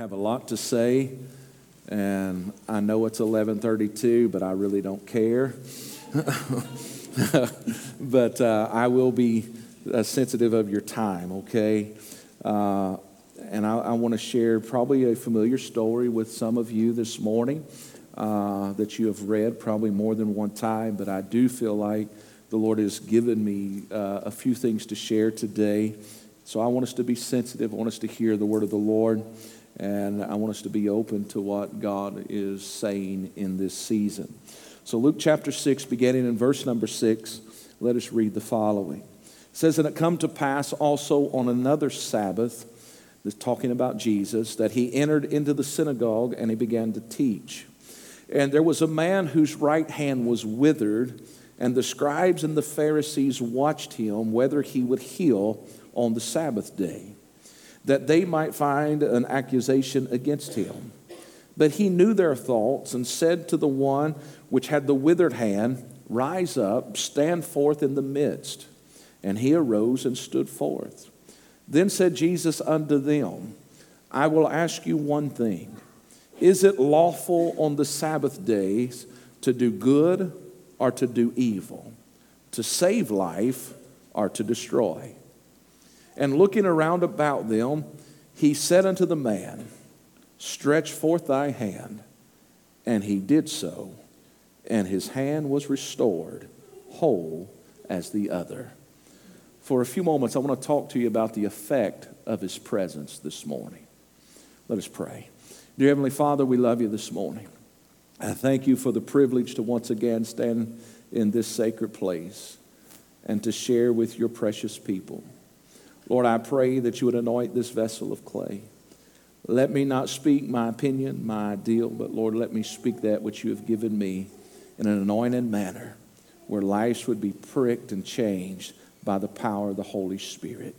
have a lot to say, and I know it's 11:32, but I really don't care. but uh, I will be uh, sensitive of your time, okay? Uh, and I, I want to share probably a familiar story with some of you this morning uh, that you have read probably more than one time, but I do feel like the Lord has given me uh, a few things to share today. So I want us to be sensitive. I want us to hear the word of the Lord. And I want us to be open to what God is saying in this season. So, Luke chapter 6, beginning in verse number 6, let us read the following. It says, And it come to pass also on another Sabbath, this talking about Jesus, that he entered into the synagogue and he began to teach. And there was a man whose right hand was withered, and the scribes and the Pharisees watched him whether he would heal on the Sabbath day that they might find an accusation against him. But he knew their thoughts and said to the one which had the withered hand, Rise up, stand forth in the midst. And he arose and stood forth. Then said Jesus unto them, I will ask you one thing. Is it lawful on the Sabbath days to do good or to do evil, to save life or to destroy? And looking around about them, he said unto the man, Stretch forth thy hand. And he did so, and his hand was restored, whole as the other. For a few moments, I want to talk to you about the effect of his presence this morning. Let us pray. Dear Heavenly Father, we love you this morning. I thank you for the privilege to once again stand in this sacred place and to share with your precious people. Lord, I pray that you would anoint this vessel of clay. Let me not speak my opinion, my ideal, but Lord, let me speak that which you have given me in an anointed manner where lives would be pricked and changed by the power of the Holy Spirit.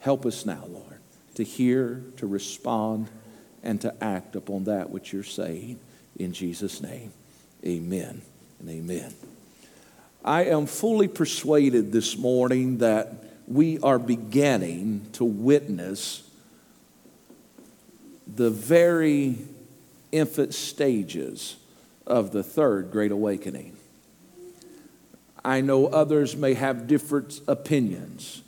Help us now, Lord, to hear, to respond, and to act upon that which you're saying. In Jesus' name, amen and amen. I am fully persuaded this morning that we are beginning to witness the very infant stages of the third Great Awakening. I know others may have different opinions,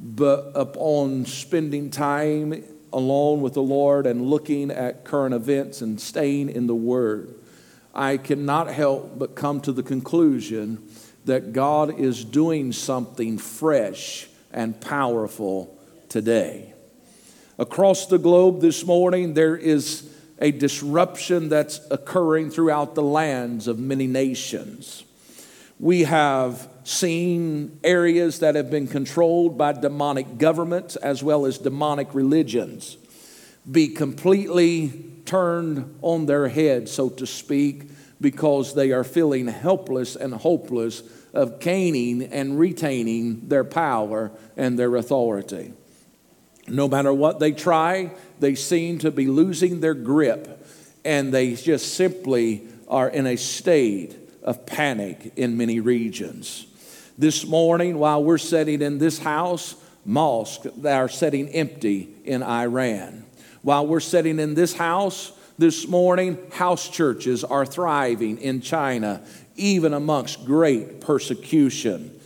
but upon spending time alone with the Lord and looking at current events and staying in the Word, I cannot help but come to the conclusion that God is doing something fresh and powerful today. Across the globe this morning, there is a disruption that's occurring throughout the lands of many nations. We have seen areas that have been controlled by demonic governments as well as demonic religions be completely turned on their head, so to speak, because they are feeling helpless and hopeless of gaining and retaining their power and their authority. No matter what they try, they seem to be losing their grip and they just simply are in a state of panic in many regions. This morning, while we're sitting in this house, mosques are sitting empty in Iran. While we're sitting in this house, this morning, house churches are thriving in China even amongst great persecution.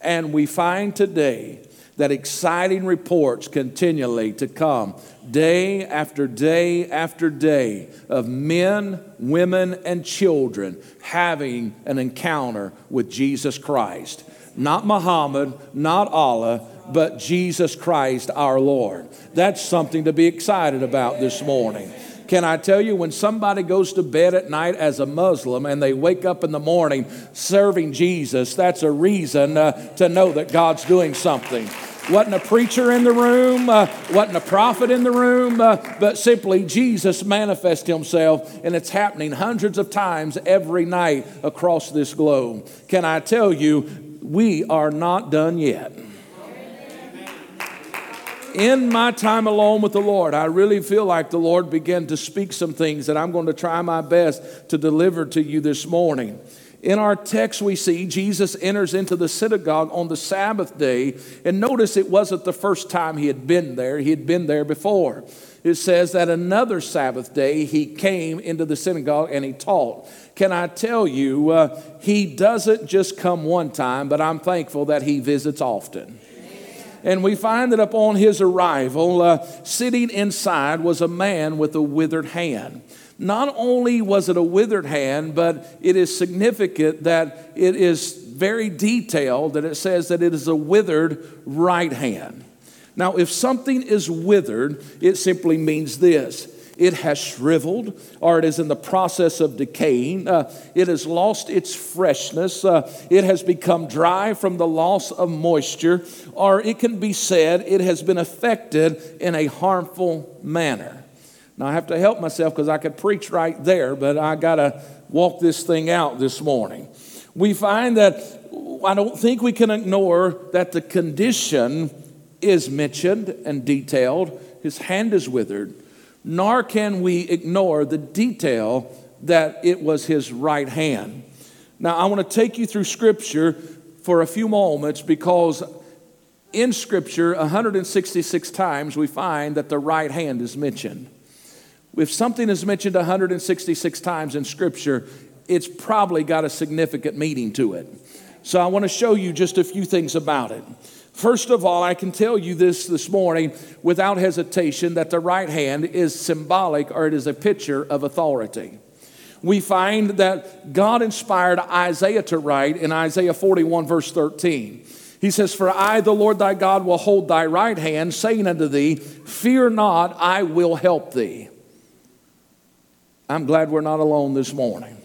And we find today that exciting reports continually to come day after day after day of men, women, and children having an encounter with Jesus Christ. Not Muhammad, not Allah, but Jesus Christ our Lord. That's something to be excited about this morning. Can I tell you, when somebody goes to bed at night as a Muslim and they wake up in the morning serving Jesus, that's a reason uh, to know that God's doing something. Wasn't a preacher in the room, uh, wasn't a prophet in the room, uh, but simply Jesus manifest himself, and it's happening hundreds of times every night across this globe. Can I tell you, we are not done yet in my time alone with the Lord, I really feel like the Lord began to speak some things that I'm going to try my best to deliver to you this morning. In our text, we see Jesus enters into the synagogue on the Sabbath day. And notice it wasn't the first time he had been there, he had been there before. it says that another Sabbath day he came into the synagogue and he taught. Can I tell you, uh, he doesn't just come one time, but I'm thankful that he visits often. And we find that upon his arrival, uh, sitting inside was a man with a withered hand. Not only was it a withered hand, but it is significant that it is very detailed that it says that it is a withered right hand. Now, if something is withered, it simply means this it has shriveled or it is in the process of decaying. Uh, it has lost its freshness. Uh, it has become dry from the loss of moisture, or it can be said it has been affected in a harmful manner. Now, I have to help myself because I could preach right there, but I got to walk this thing out this morning. We find that I don't think we can ignore that the condition is mentioned and detailed. His hand is withered, nor can we ignore the detail that it was his right hand. Now, I want to take you through Scripture for a few moments because in Scripture, 166 times we find that the right hand is mentioned. If something is mentioned 166 times in Scripture, it's probably got a significant meaning to it. So I want to show you just a few things about it. First of all, I can tell you this this morning without hesitation that the right hand is symbolic or it is a picture of authority. We find that God inspired Isaiah to write in Isaiah 41, verse 13. He says, For I, the Lord thy God, will hold thy right hand, saying unto thee, Fear not, I will help thee. I'm glad we're not alone this morning.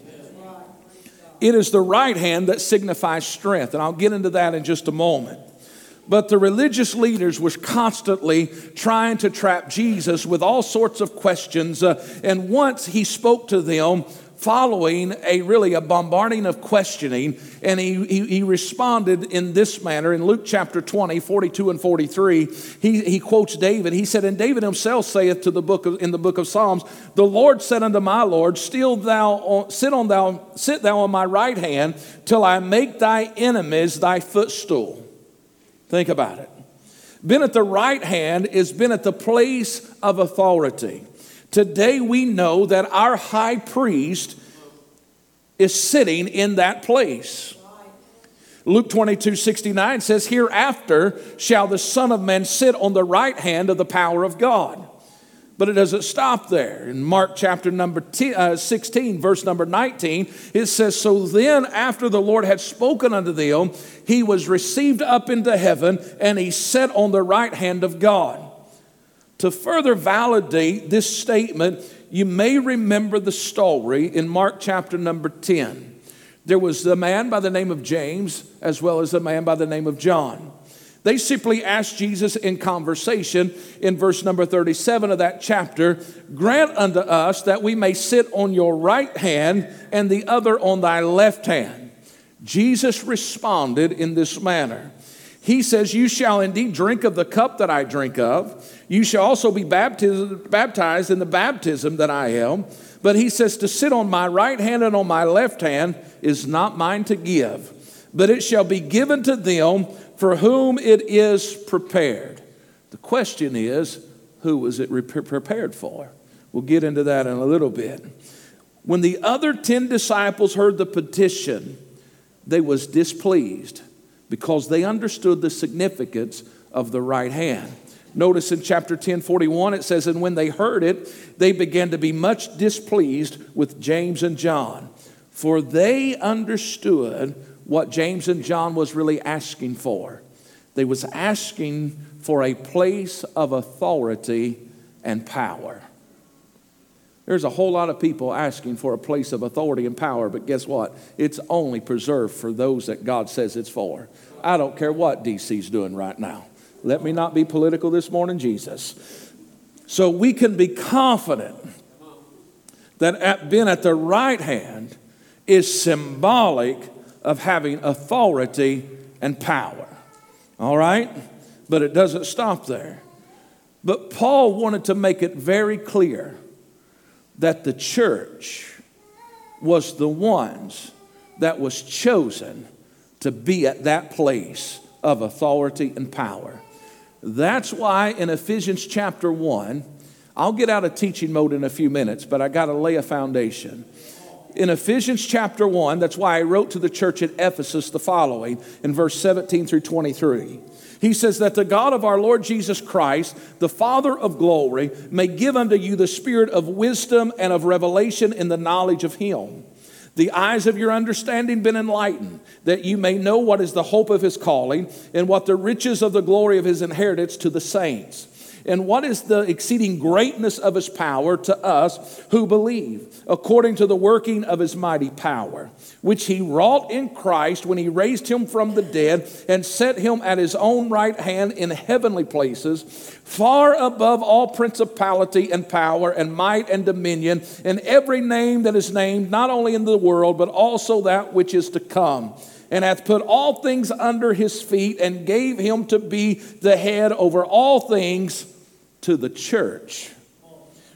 It is the right hand that signifies strength, and I'll get into that in just a moment. But the religious leaders was constantly trying to trap Jesus with all sorts of questions. Uh, and once he spoke to them following a really a bombarding of questioning and he, he, he, responded in this manner in luke chapter 20 42 and 43 he, he quotes david he said and david himself saith to the book of, in the book of psalms the lord said unto my lord still thou sit on thou sit thou on my right hand till i make thy enemies thy footstool think about it been at the right hand is been at the place of authority Today we know that our high priest is sitting in that place. Luke 22 69 says, Hereafter shall the Son of Man sit on the right hand of the power of God. But it doesn't stop there. In Mark chapter number 10, uh, 16, verse number 19, it says, So then, after the Lord had spoken unto them, he was received up into heaven, and he sat on the right hand of God. To further validate this statement, you may remember the story in Mark chapter number 10. There was a man by the name of James, as well as a man by the name of John. They simply asked Jesus in conversation in verse number 37 of that chapter Grant unto us that we may sit on your right hand and the other on thy left hand. Jesus responded in this manner He says, You shall indeed drink of the cup that I drink of you shall also be baptized in the baptism that I am. But he says, To sit on my right hand and on my left hand is not mine to give, but it shall be given to them for whom it is prepared. The question is, who was it prepared for? We'll get into that in a little bit. When the other 10 disciples heard the petition, they was displeased because they understood the significance of the right hand. Notice in chapter 10, 41, it says, And when they heard it, they began to be much displeased with James and John, for they understood what James and John was really asking for. They was asking for a place of authority and power. There's a whole lot of people asking for a place of authority and power, but guess what? It's only preserved for those that God says it's for. I don't care what DC's doing right now. Let me not be political this morning, Jesus. So we can be confident that at, being at the right hand is symbolic of having authority and power. All right? But it doesn't stop there. But Paul wanted to make it very clear that the church was the ones that was chosen to be at that place of authority and power. That's why in Ephesians chapter 1, I'll get out of teaching mode in a few minutes, but I got to lay a foundation. In Ephesians chapter 1, that's why I wrote to the church at Ephesus the following in verse 17 through 23. He says that the God of our Lord Jesus Christ, the Father of glory, may give unto you the spirit of wisdom and of revelation in the knowledge of Him. The eyes of your understanding been enlightened, that you may know what is the hope of his calling, and what the riches of the glory of his inheritance to the saints and what is the exceeding greatness of his power to us who believe, according to the working of his mighty power, which he wrought in Christ when he raised him from the dead and set him at his own right hand in heavenly places, far above all principality and power and might and dominion, and every name that is named, not only in the world, but also that which is to come and hath put all things under his feet and gave him to be the head over all things to the church,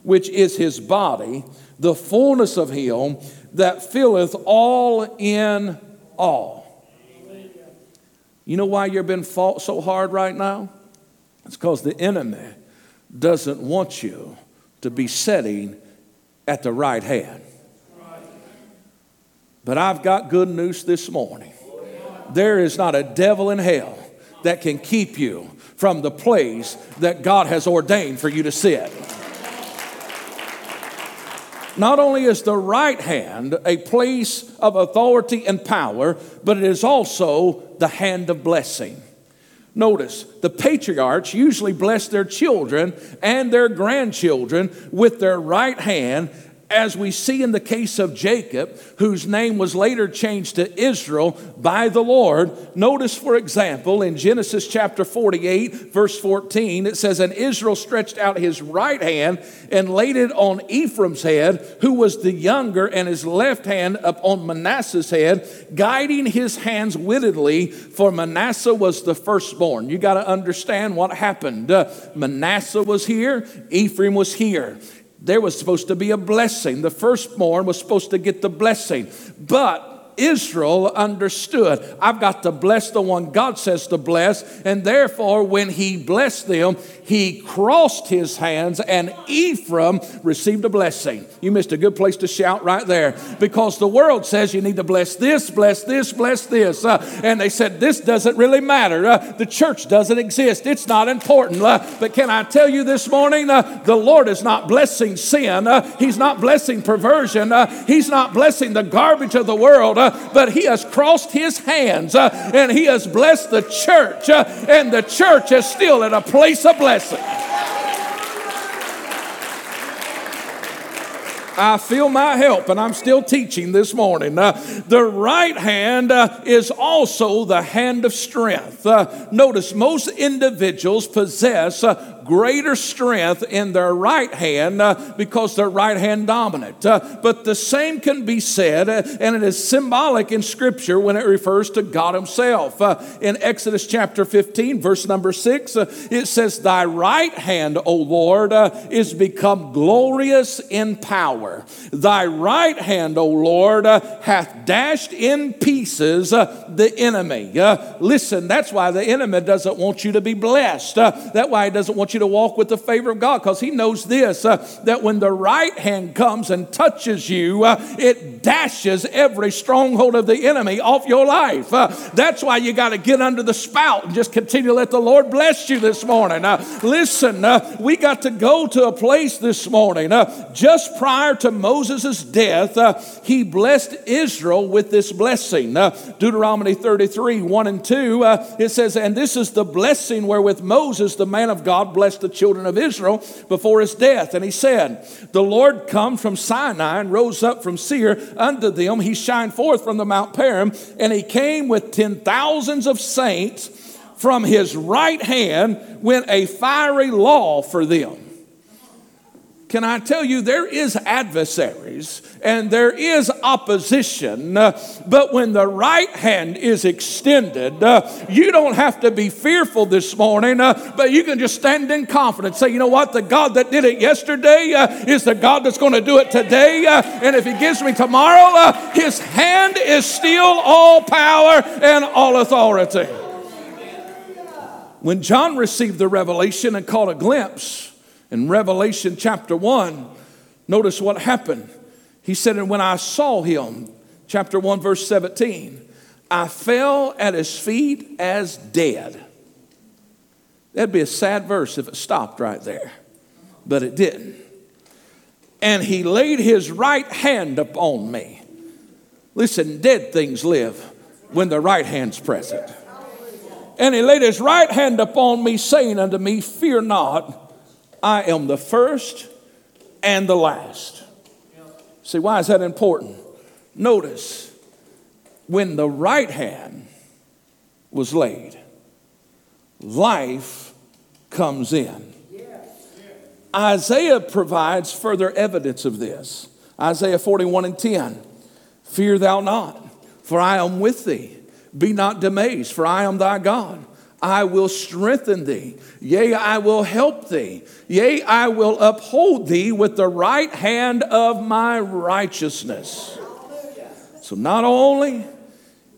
which is his body, the fullness of him that filleth all in all. You know why you've been fought so hard right now? It's because the enemy doesn't want you to be sitting at the right hand. But I've got good news this morning there is not a devil in hell that can keep you from the place that God has ordained for you to sit. Not only is the right hand a place of authority and power, but it is also the hand of blessing. Notice, the patriarchs usually bless their children and their grandchildren with their right hand as we see in the case of Jacob, whose name was later changed to Israel by the Lord. Notice, for example, in Genesis chapter 48, verse 14, it says, And Israel stretched out his right hand and laid it on Ephraim's head, who was the younger, and his left hand upon Manasseh's head, guiding his hands wittedly, for Manasseh was the firstborn. You got to understand what happened. Uh, Manasseh was here, Ephraim was here there was supposed to be a blessing. The firstborn was supposed to get the blessing. But Israel understood I've got to bless the one God says to bless. And therefore, when he blessed them, he crossed his hands and Ephraim received a blessing. You missed a good place to shout right there because the world says you need to bless this, bless this, bless this. Uh, and they said, This doesn't really matter. Uh, the church doesn't exist, it's not important. Uh, but can I tell you this morning, uh, the Lord is not blessing sin, uh, He's not blessing perversion, uh, He's not blessing the garbage of the world but he has crossed his hands uh, and he has blessed the church, uh, and the church is still at a place of blessing. I feel my help, and I'm still teaching this morning. Uh, the right hand uh, is also the hand of strength. Uh, notice most individuals possess greater strength in their right hand uh, because they're right hand dominant. Uh, but the same can be said, uh, and it is symbolic in Scripture when it refers to God Himself. Uh, in Exodus chapter 15, verse number 6, uh, it says, Thy right hand, O Lord, uh, is become glorious in power. Thy right hand, O Lord, hath dashed in pieces the enemy. listen, that's why the enemy doesn't want you to be blessed. that's why he doesn't want you to walk with the favor of God because He knows this uh, that when the right hand comes and touches you, uh, it dashes every stronghold of the enemy off your life. Uh, that's why you got to get under the spout and just continue to let the Lord bless you this morning. Uh, listen, uh, we got to go to a place this morning. Uh, just prior to Moses' death, he blessed Israel with this blessing. Deuteronomy 33 1 and 2, it says, And this is the blessing wherewith Moses, the man of God, blessed the children of Israel before his death. And he said, The Lord come from Sinai and rose up from Seir unto them. He shined forth from the Mount Paran, and he came with ten thousands of saints. From his right hand went a fiery law for them. Can I tell you, there is adversaries and there is opposition, but when the right hand is extended, you don't have to be fearful this morning, but you can just stand in confidence. Say, you know what? The God that did it yesterday uh, is the God that's going to do it today. Uh, and if He gives me tomorrow, uh, His hand is still all power and all authority. When John received the revelation and caught a glimpse, In Revelation chapter 1, notice what happened. He said, And when I saw him, chapter 1, verse 17, I fell at his feet as dead. That'd be a sad verse if it stopped right there, but it didn't. And he laid his right hand upon me. Listen, dead things live when the right hand's present. And he laid his right hand upon me, saying unto me, Fear not, I am the first and the last. See, why is that important? Notice, when the right hand was laid, life comes in. Isaiah provides further evidence of this. Isaiah 41 and 10 Fear thou not, for I am with thee. Be not dismayed, for I am thy God. I will strengthen thee. Yea, I will help thee. Yea, I will uphold thee with the right hand of my righteousness. So, not only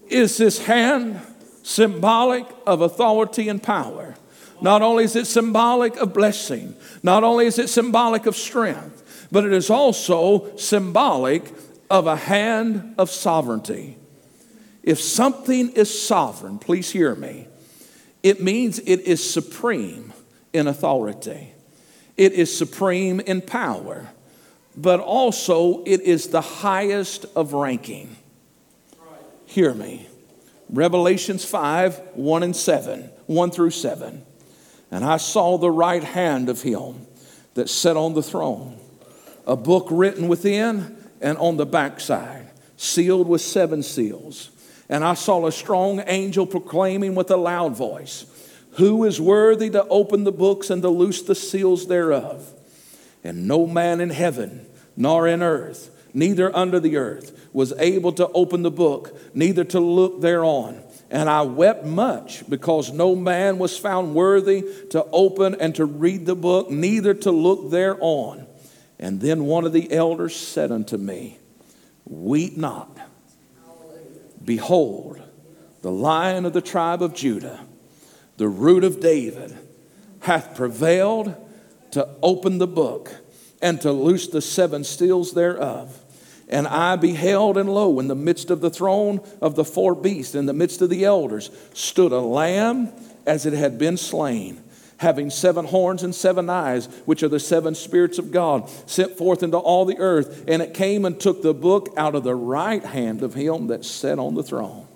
is this hand symbolic of authority and power, not only is it symbolic of blessing, not only is it symbolic of strength, but it is also symbolic of a hand of sovereignty. If something is sovereign, please hear me, it means it is supreme in authority, it is supreme in power, but also it is the highest of ranking. Hear me. Revelations 5 1 and 7, 1 through 7. And I saw the right hand of him that sat on the throne, a book written within and on the backside, sealed with seven seals. And I saw a strong angel proclaiming with a loud voice, Who is worthy to open the books and to loose the seals thereof? And no man in heaven, nor in earth, neither under the earth, was able to open the book, neither to look thereon. And I wept much because no man was found worthy to open and to read the book, neither to look thereon. And then one of the elders said unto me, Weep not. Behold, the lion of the tribe of Judah, the root of David, hath prevailed to open the book and to loose the seven seals thereof. And I beheld, and lo, in the midst of the throne of the four beasts, in the midst of the elders, stood a lamb as it had been slain, having seven horns and seven eyes, which are the seven spirits of God, sent forth into all the earth. And it came and took the book out of the right hand of him that sat on the throne.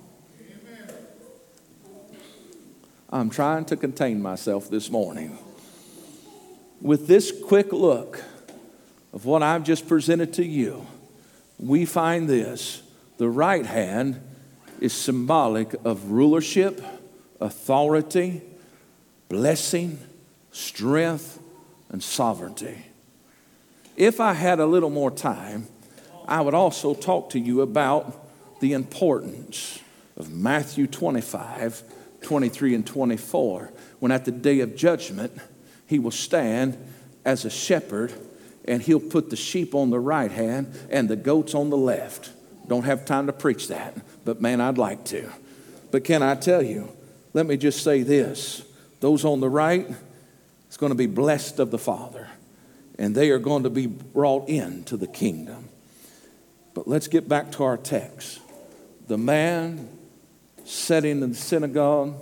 I'm trying to contain myself this morning. With this quick look of what I've just presented to you, we find this the right hand is symbolic of rulership, authority, blessing, strength, and sovereignty. If I had a little more time, I would also talk to you about the importance of Matthew 25, 23, and 24, when at the day of judgment, he will stand as a shepherd and he'll put the sheep on the right hand and the goats on the left. Don't have time to preach that, but man, I'd like to. But can I tell you, let me just say this those on the right, it's going to be blessed of the Father, and they are going to be brought into the kingdom. But let's get back to our text. The man sitting in the synagogue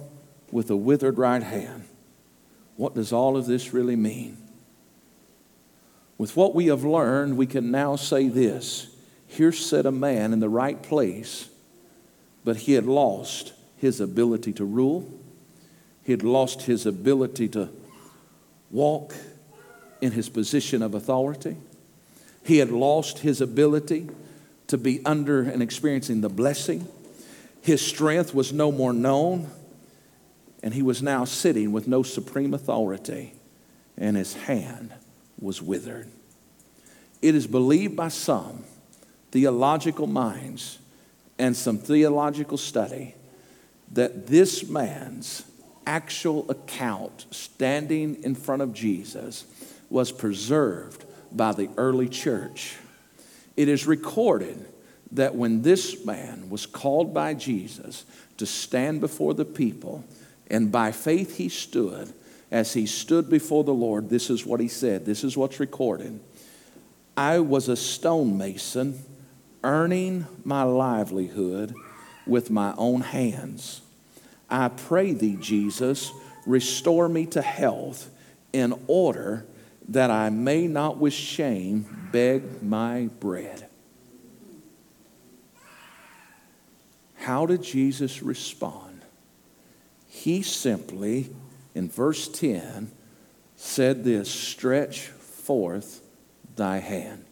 with a withered right hand. What does all of this really mean? With what we have learned, we can now say this here sat a man in the right place, but he had lost his ability to rule, he had lost his ability to walk in his position of authority, he had lost his ability to be under and experiencing the blessing. His strength was no more known, and he was now sitting with no supreme authority, and his hand was withered. It is believed by some theological minds and some theological study that this man's actual account standing in front of Jesus was preserved by the early church. It is recorded that when this man was called by Jesus to stand before the people, and by faith he stood, as he stood before the Lord, this is what he said. This is what's recorded. I was a stonemason earning my livelihood with my own hands. I pray thee, Jesus, restore me to health in order that I may not with shame beg my bread. How did Jesus respond? He simply, in verse 10, said this stretch forth thy hand.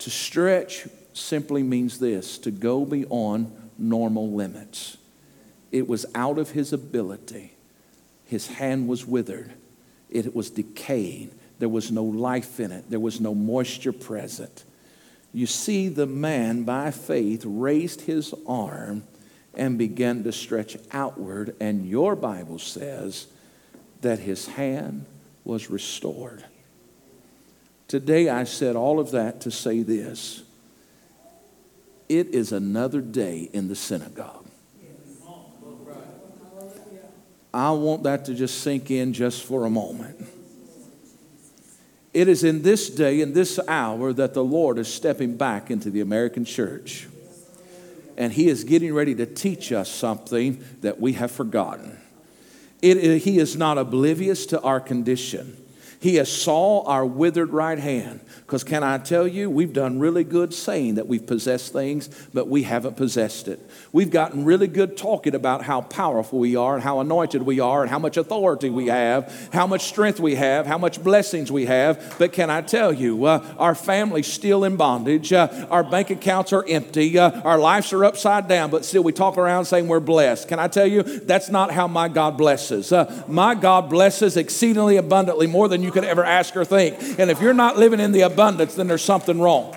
To stretch simply means this to go beyond normal limits. It was out of his ability. His hand was withered, it was decaying. There was no life in it, there was no moisture present. You see, the man by faith raised his arm and began to stretch outward, and your Bible says that his hand was restored. Today, I said all of that to say this it is another day in the synagogue. I want that to just sink in just for a moment. It is in this day, in this hour, that the Lord is stepping back into the American church. And He is getting ready to teach us something that we have forgotten. It, he is not oblivious to our condition. He has saw our withered right hand. Because can I tell you, we've done really good saying that we've possessed things, but we haven't possessed it. We've gotten really good talking about how powerful we are and how anointed we are and how much authority we have, how much strength we have, how much blessings we have. But can I tell you, uh, our family's still in bondage. Uh, our bank accounts are empty. Uh, our lives are upside down, but still we talk around saying we're blessed. Can I tell you, that's not how my God blesses. Uh, my God blesses exceedingly abundantly more than you could ever ask or think. And if you're not living in the then there's something wrong.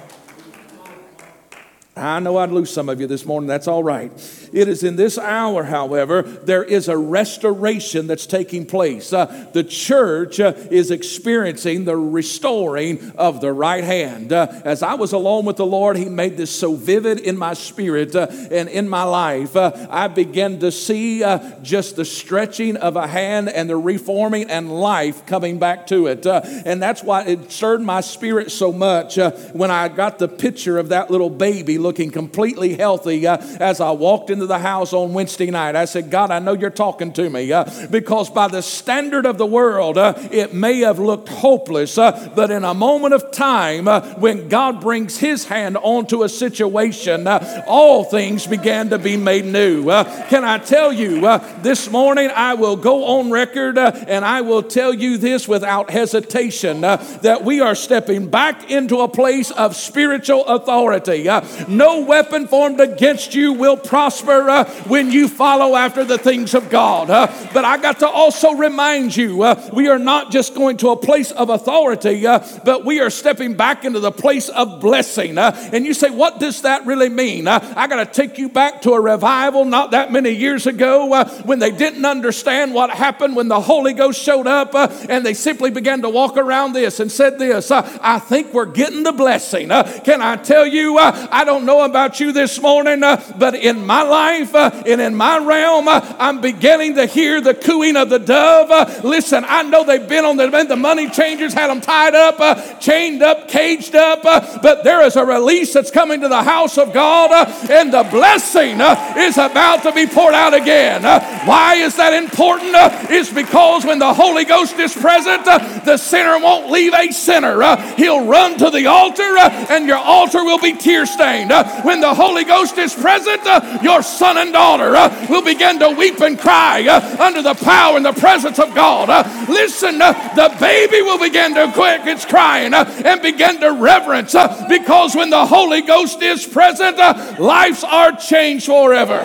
I know I'd lose some of you this morning. That's all right. It is in this hour, however, there is a restoration that's taking place. Uh, the church uh, is experiencing the restoring of the right hand. Uh, as I was alone with the Lord, He made this so vivid in my spirit uh, and in my life. Uh, I began to see uh, just the stretching of a hand and the reforming and life coming back to it. and that's why it stirred my spirit so much when I got the picture of that little baby looking completely healthy as I walked into the house on Wednesday night. I said, God, I know you're talking to me uh, because by the standard of the world, uh, it may have looked hopeless, uh, but in a moment of time, uh, when God brings His hand onto a situation, uh, all things began to be made new. Uh, can I tell you, this morning I will go on record and I will tell you this without hesitation that we are stepping back into a place of spiritual authority. No weapon formed against you will prosper uh, when you follow after the things of God. Uh, but I got to also remind you uh, we are not just going to a place of authority, uh, but we are stepping back into the place of blessing. Uh, and you say, what does that really mean? Uh, I got to take you back to a revival not that many years ago when they didn't understand what happened when the Holy Ghost showed up and they simply began to walk around this and said this I think we're getting the blessing. can I tell you, I don't know about you this morning, but in my life, uh, and in my realm, uh, I'm beginning to hear the cooing of the dove. Uh, listen, I know they've been on the, the money changers, had them tied up, uh, chained up, caged up, uh, but there is a release that's coming to the house of God, uh, and the blessing is about to be poured out again. why is that important? it's because when the Holy Ghost is present, the sinner won't leave a sinner. he'll run to the altar, and your altar will be tear stained. When the Holy Ghost is present, your son and daughter uh, will begin to weep and cry uh, under the power and the presence of God. Uh, listen, uh, the baby will begin to quit its crying uh, and begin to reverence uh, because when the Holy Ghost is present, lives are changed forever.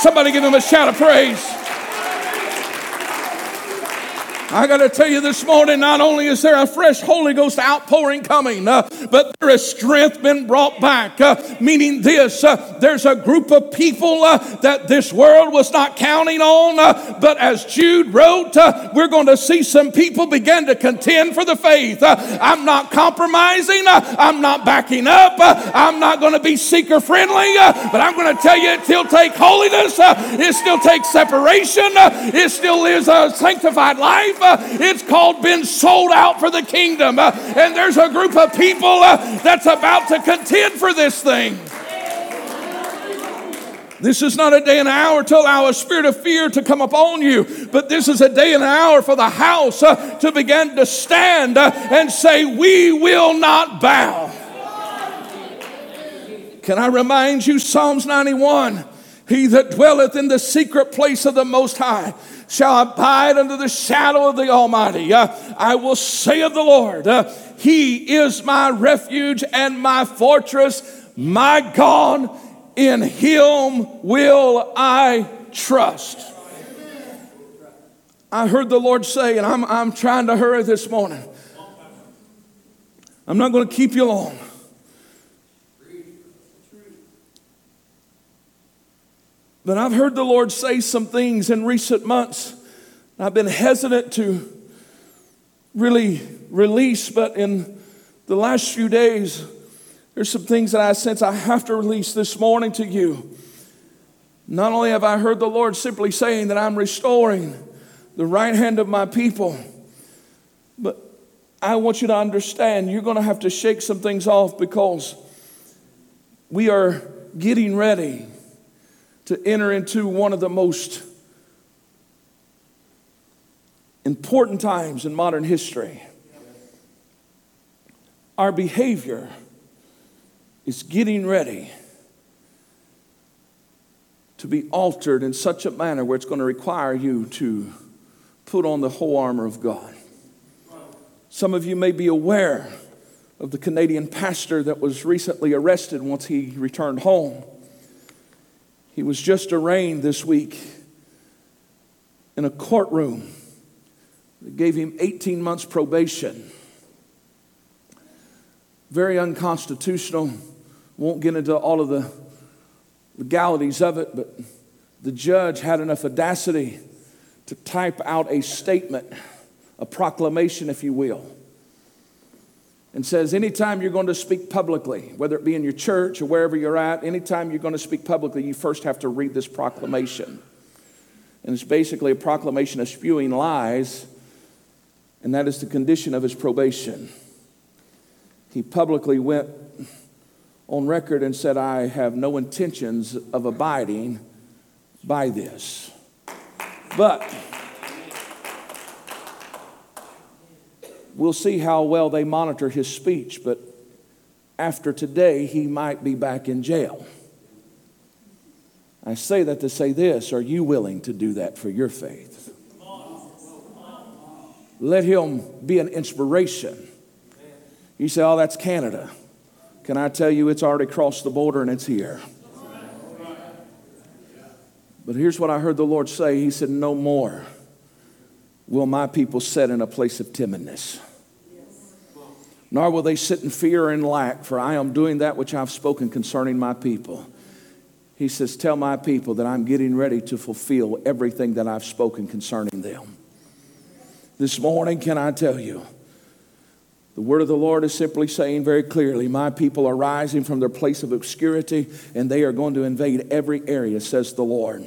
Somebody give him a shout of praise. I got to tell you this morning, not only is there a fresh Holy Ghost outpouring coming, uh, but there is strength been brought back. Uh, meaning this, uh, there's a group of people uh, that this world was not counting on, uh, but as Jude wrote, uh, we're going to see some people begin to contend for the faith. I'm not compromising. I'm not backing up. I'm not going to be seeker friendly, but I'm going to tell you it still takes holiness. it still takes separation. it still is a sanctified life it's called being sold out for the kingdom. Uh, and there's a group of people uh, that's about to contend for this thing. This is not a day and an hour to allow a spirit of fear to come upon you, but this is a day and an hour for the house uh, to begin to stand uh, and say, We will not bow. Can I remind you, Psalms 91 He that dwelleth in the secret place of the Most High shall abide under the shadow of the Almighty. Uh, I will say of the Lord, uh, He is my refuge and my fortress, my God, in Him will I trust. I heard the Lord say, and I'm, I'm trying to hurry this morning. I'm not going to keep you long. But I've heard the Lord say some things in recent months. I've been hesitant to really release, but in the last few days, there's some things that I sense I have to release this morning to you. Not only have I heard the Lord simply saying that I'm restoring the right hand of my people, but I want you to understand you're going to have to shake some things off because we are getting ready to enter into one of the most important times in modern history. Our behavior is getting ready to be altered in such a manner where it's going to require you to put on the whole armor of God. Some of you may be aware of the Canadian pastor that was recently arrested once he returned home. He was just arraigned this week in a courtroom that gave him 18 months probation. Very unconstitutional. Won't get into all of the legalities of it, but the judge had enough audacity to type out a statement, a proclamation, if you will and says anytime you're going to speak publicly, whether it be in your church or wherever you're at, anytime you're going to speak publicly, you first have to read this proclamation. And it's basically a proclamation of spewing lies, and that is the condition of his probation. He publicly went on record and said, I have no intentions of abiding by this. But We'll see how well they monitor his speech, but after today, he might be back in jail. I say that to say this are you willing to do that for your faith? Let him be an inspiration. You say, oh, that's Canada. Can I tell you, it's already crossed the border and it's here. But here's what I heard the Lord say He said, No more will my people set in a place of timidness nor will they sit in fear and lack, for I am doing that which I've spoken concerning my people. He says, Tell my people that I'm getting ready to fulfill everything that I've spoken concerning them. This morning, can I tell you? The word of the Lord is simply saying very clearly, My people are rising from their place of obscurity and they are going to invade every area, says the Lord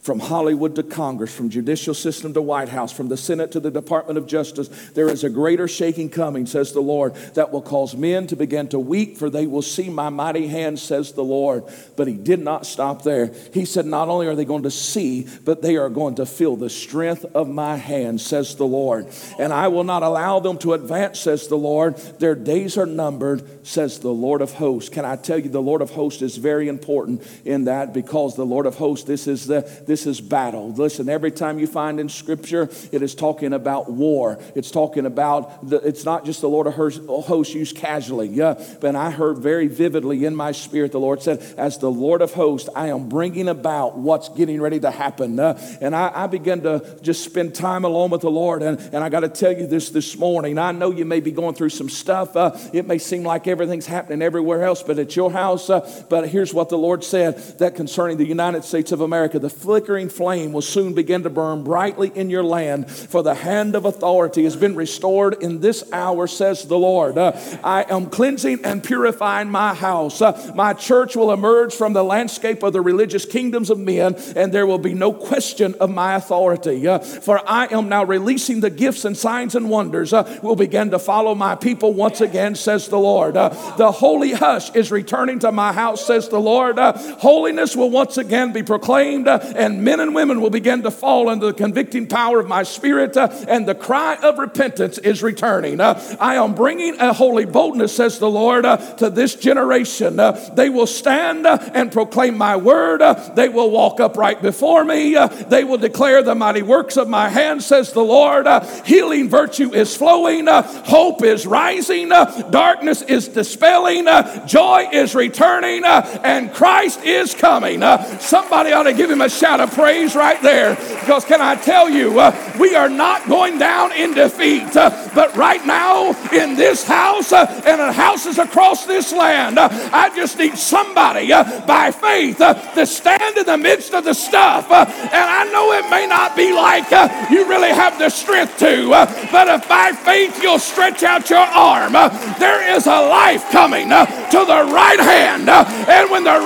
from Hollywood to Congress, from judicial system to White House, from the Senate to the Department of Justice, there is a greater shaking coming, says the Lord, that will cause men to begin to weep, for they will see my mighty hand, says the Lord. But he did not stop there. He said, Not only are they going to see, but they are going to feel the strength of my hand, says the Lord. And I will not allow them to advance, says the Lord. Their days are numbered, says the Lord of hosts. Can I tell you, the Lord of hosts is very important in that because the Lord of hosts, this is the this is battle. Listen, every time you find in Scripture, it is talking about war. It's talking about, the, it's not just the Lord of hosts used casually. Yeah, but I heard very vividly in my spirit, the Lord said, as the Lord of hosts, I am bringing about what's getting ready to happen. Uh, and I, I began to just spend time alone with the Lord. And, and I got to tell you this this morning. I know you may be going through some stuff. Uh, it may seem like everything's happening everywhere else, but at your house, uh, but here's what the Lord said that concerning the United States of America the flickering flame will soon begin to burn brightly in your land, for the hand of authority has been restored in this hour, says the Lord. Uh, I am cleansing and purifying my house. Uh, my church will emerge from the landscape of the religious kingdoms of men, and there will be no question of my authority. Uh, for I am now releasing the gifts and signs and wonders uh, will begin to follow my people once again, says the Lord. Uh, the holy hush is returning to my house, says the Lord. Uh, holiness will once again be proclaimed, uh, and men and women will begin to fall under the convicting power of my spirit, uh, and the cry of repentance is returning. Uh, I am bringing a holy boldness, says the Lord, uh, to this generation. Uh, they will stand uh, and proclaim my word. Uh, they will walk upright before me. they will declare the mighty works of my hands, says the Lord. healing virtue is flowing. hope is rising. darkness is dispelling. joy is returning. and Christ is coming. somebody ought to give him a shout of praise right there. Because can I tell you, uh, we are not going down in defeat, uh, but right now in this house uh, and in houses across this land, uh, I just need somebody uh, by faith uh, to stand in the midst of the stuff. and I know it may not be like you really have the strength to, but if by faith you'll stretch out your arm, there is a life coming to the right hand. and when the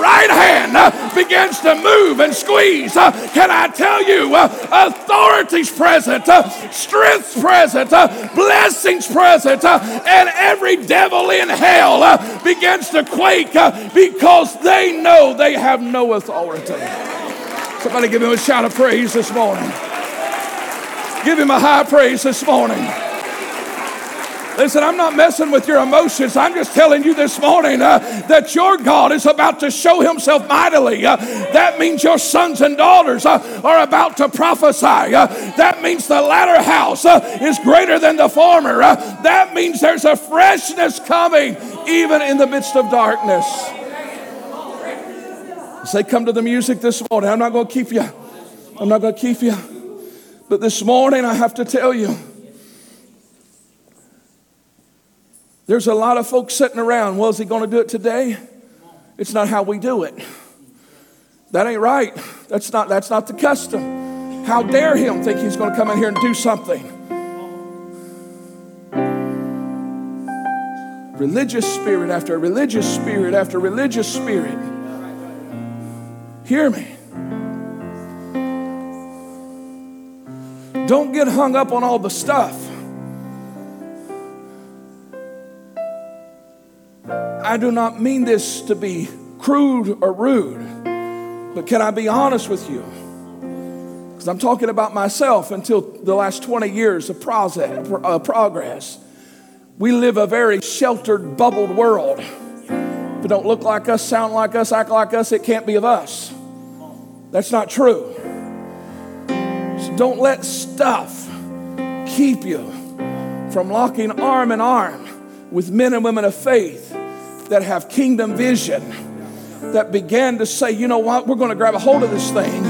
begins to move and squeeze, uh, can I tell you, uh, authority's present, uh, strength's present, blessings present, and every devil in hell begins to quake because they know they have no authority. Somebody give him a shout of praise this morning. Give him a high praise this morning. Listen, I'm not messing with your emotions. I'm just telling you this morning uh, that your God is about to show himself mightily. Uh, that means your sons and daughters uh, are about to prophesy. Uh, that means the latter house uh, is greater than the former. Uh, that means there's a freshness coming even in the midst of darkness. Say, come to the music this morning. I'm not going to keep you. I'm not going to keep you. But this morning, I have to tell you. There's a lot of folks sitting around. Well, is he going to do it today? It's not how we do it. That ain't right. That's not, that's not the custom. How dare him think he's going to come in here and do something? Religious spirit after religious spirit after religious spirit. Hear me. Don't get hung up on all the stuff. I do not mean this to be crude or rude, but can I be honest with you? Because I'm talking about myself until the last 20 years of uh, progress. We live a very sheltered, bubbled world. If it don't look like us, sound like us, act like us, it can't be of us. That's not true. So don't let stuff keep you from locking arm in arm with men and women of faith that have kingdom vision that began to say, you know what, we're going to grab a hold of this thing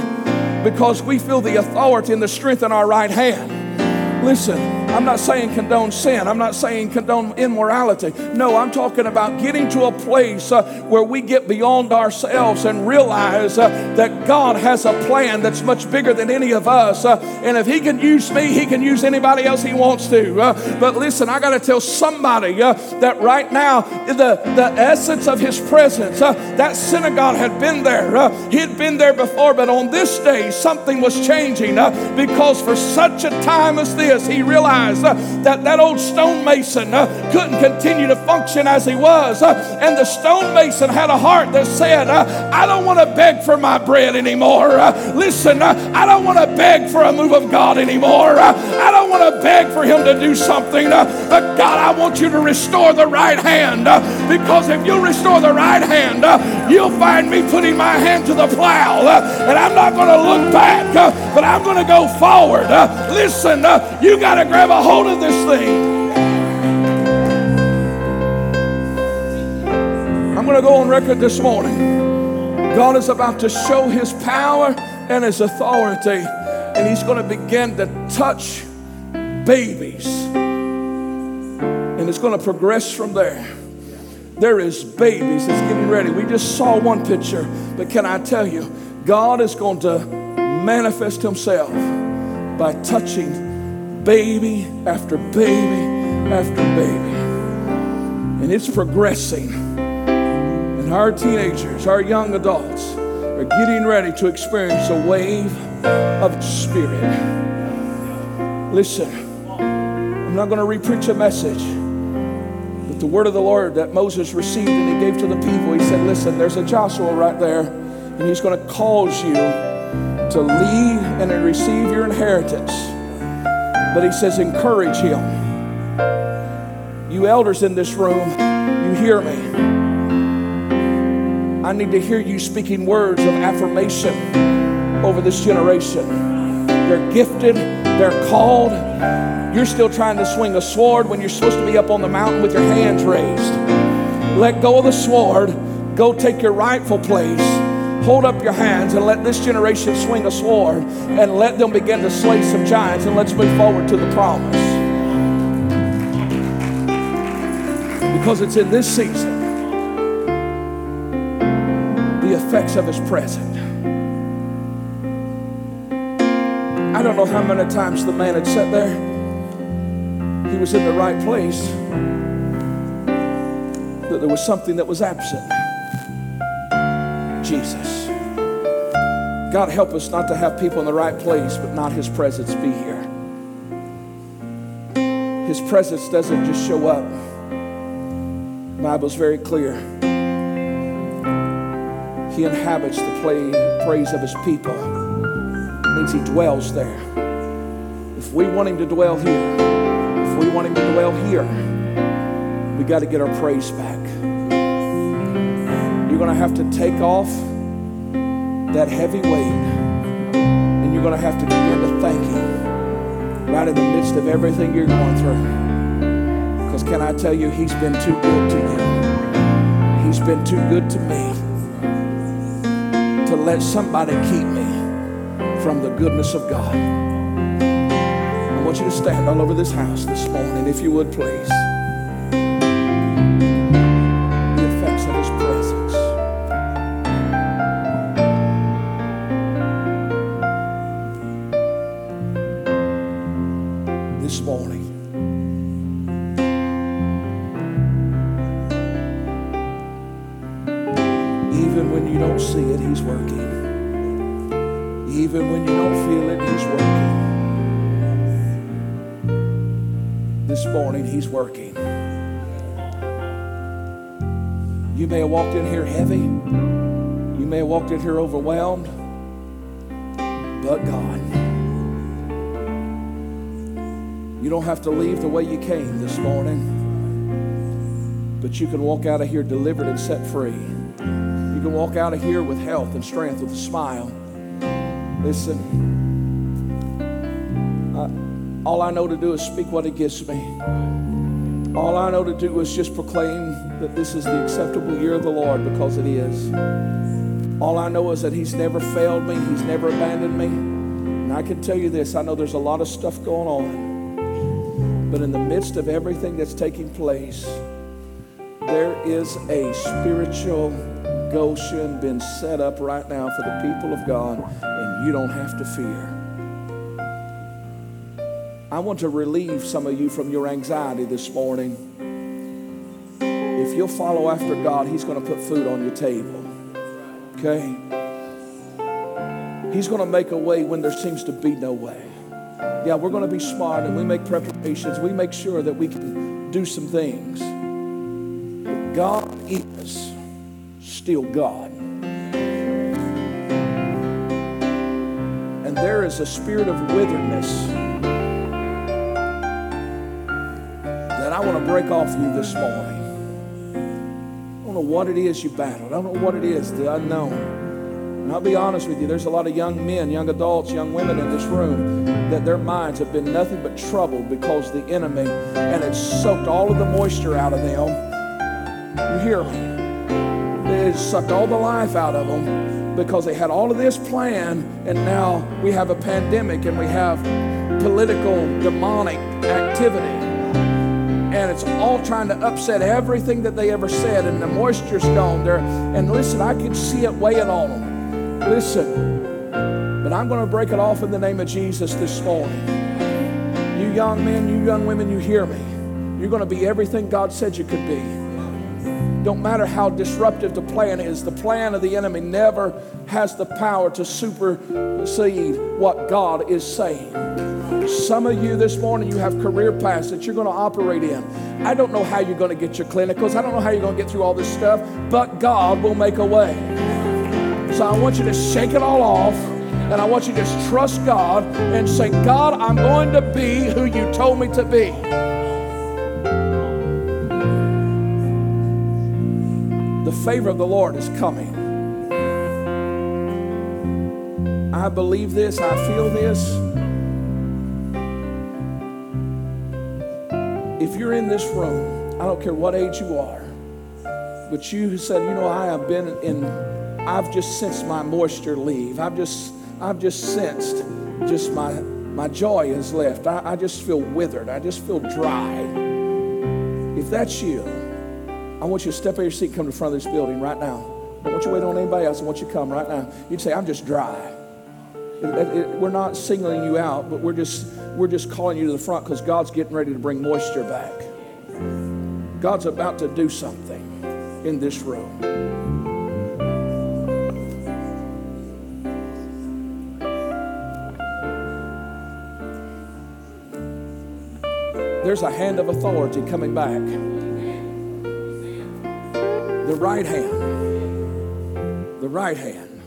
because we feel the authority and the strength in our right hand. Listen, I'm not saying condone sin. I'm not saying condone immorality. No, I'm talking about getting to a place uh, where we get beyond ourselves and realize uh, that God has a plan that's much bigger than any of us. Uh, and if He can use me, He can use anybody else He wants to. Uh, but listen, I got to tell somebody uh, that right now, the, the essence of His presence, uh, that synagogue had been there. he had been there before, but on this day, something was changing because for such a time as this, he realized realized uh, that that old stonemason uh, couldn't continue to function as he was. Uh, and the stonemason had a heart that said, uh, I don't want to beg for my bread anymore. Uh, listen, uh, I don't want to beg for a move of God anymore. I don't want to beg for him to do something. but God, I want you to restore the right hand. because if you restore the right hand, you'll find me putting my hand to the plow. and I'm not going to look back, but I'm going to go forward. listen, you got to grab a hold of this thing. I'm going to go on record this morning. God is about to show his power and his authority, and he's going to begin to touch babies. And it's going to progress from there. There is babies that's getting ready. We just saw one picture, but can I tell you, God is going to manifest himself by touching baby after baby after baby. And it's progressing. And our teenagers, our young adults are getting ready to experience a wave of spirit. Listen, I'm not going to repreach a message, but the word of the Lord that Moses received and he gave to the people, he said, Listen, there's a Joshua right there, and he's going to cause you to lead and receive your inheritance. But he says, encourage him. You elders in this room, you hear me. I need to hear you speaking words of affirmation over this generation. They're gifted, they're called. You're still trying to swing a sword when you're supposed to be up on the mountain with your hands raised. Let go of the sword, go take your rightful place. Hold up your hands and let this generation swing a sword and let them begin to slay some giants and let's move forward to the promise. Because it's in this season the effects of his presence. I don't know how many times the man had sat there. He was in the right place, but there was something that was absent Jesus. God help us not to have people in the right place, but not his presence be here. His presence doesn't just show up. The Bible's very clear. He inhabits the play, praise of his people. It means he dwells there. If we want him to dwell here, if we want him to dwell here, we got to get our praise back. You're going to have to take off that heavy weight, and you're going to have to begin to thank him right in the midst of everything you're going through. Because can I tell you, he's been too good to you. He's been too good to me to let somebody keep me from the goodness of God. I want you to stand all over this house this morning, if you would please. Walked in here heavy. You may have walked in here overwhelmed. But God. You don't have to leave the way you came this morning. But you can walk out of here delivered and set free You can walk out of here with health and strength, with a smile. Listen, I, all I know to do is speak what He gives me. All I know to do is just proclaim that this is the acceptable year of the Lord because it is. All I know is that He's never failed me, He's never abandoned me. And I can tell you this I know there's a lot of stuff going on. But in the midst of everything that's taking place, there is a spiritual Goshen being set up right now for the people of God, and you don't have to fear. I want to relieve some of you from your anxiety this morning. If you'll follow after God, He's going to put food on your table. Okay? He's going to make a way when there seems to be no way. Yeah, we're going to be smart and we make preparations. We make sure that we can do some things. But God is still God. And there is a spirit of witheredness I want to break off you this morning. I don't know what it is you battled. I don't know what it is, the unknown. And I'll be honest with you, there's a lot of young men, young adults, young women in this room that their minds have been nothing but troubled because the enemy, and it's soaked all of the moisture out of them. You hear me? It's sucked all the life out of them because they had all of this plan, and now we have a pandemic and we have political demonic activity and it's all trying to upset everything that they ever said, and the moisture's gone there. And listen, I can see it weighing on them. Listen, but I'm going to break it off in the name of Jesus this morning. You young men, you young women, you hear me. You're going to be everything God said you could be. Don't matter how disruptive the plan is, the plan of the enemy never has the power to supersede what God is saying. Some of you this morning, you have career paths that you're going to operate in. I don't know how you're going to get your clinicals. I don't know how you're going to get through all this stuff, but God will make a way. So I want you to shake it all off, and I want you to just trust God and say, God, I'm going to be who you told me to be. Favor of the Lord is coming. I believe this, I feel this. if you're in this room, I don't care what age you are, but you who said, you know, I have been in, I've just sensed my moisture leave. I've just, I've just sensed just my, my joy has left. I, I just feel withered. I just feel dry. If that's you, I want you to step out of your seat, come to the front of this building right now. I don't want you to wait on anybody else. I want you to come right now. You'd say, I'm just dry. It, it, we're not singling you out, but we're just we're just calling you to the front because God's getting ready to bring moisture back. God's about to do something in this room. There's a hand of authority coming back. The right hand. The right hand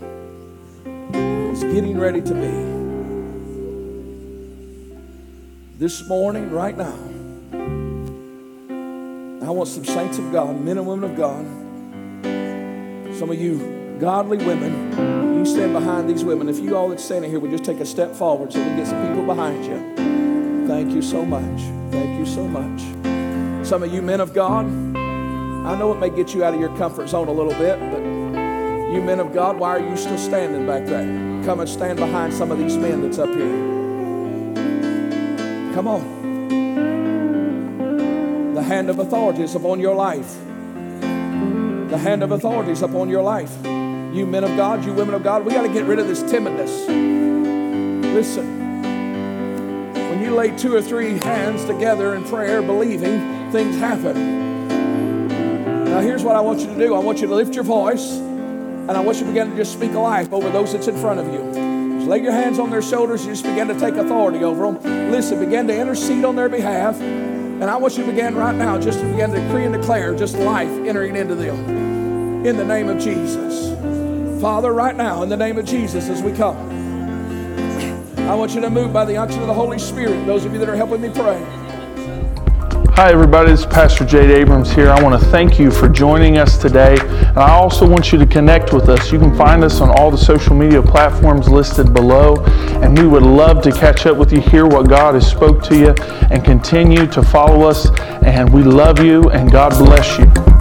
is getting ready to be this morning, right now, I want some saints of God, men and women of God, some of you godly women, you stand behind these women. If you all that's standing here would just take a step forward so we can get some people behind you. Thank you so much. Thank you so much. Some of you men of God, I know it may get you out of your comfort zone a little bit, but you men of God, why are you still standing back there? Come and stand behind some of these men that's up here. Come on. The hand of authority is upon your life. The hand of authority is upon your life. You men of God, you women of God, we got to get rid of this timidness. Listen, when you lay two or three hands together in prayer, believing, things happen. Now, here's what I want you to do I want you to lift your voice, and I want you to begin to just speak life over those that's in front of you. Just lay your hands on their shoulders and just begin to take authority over them. Listen, begin to intercede on their behalf. And I want you to begin right now just to begin to decree and declare just life entering into them. In the name of Jesus. Father, right now, in the name of Jesus, as we come, I want you to move by the unction of the Holy Spirit. Those of you that are helping me pray. Hi, everybody. Is Pastor Jade Abrams here. I want to thank you for joining us today. And I also want you to connect with us. You can find us on all the social media platforms listed below. And we would love to catch up with you, hear what God has spoke to you, and continue to follow us. And we love you, and God bless you.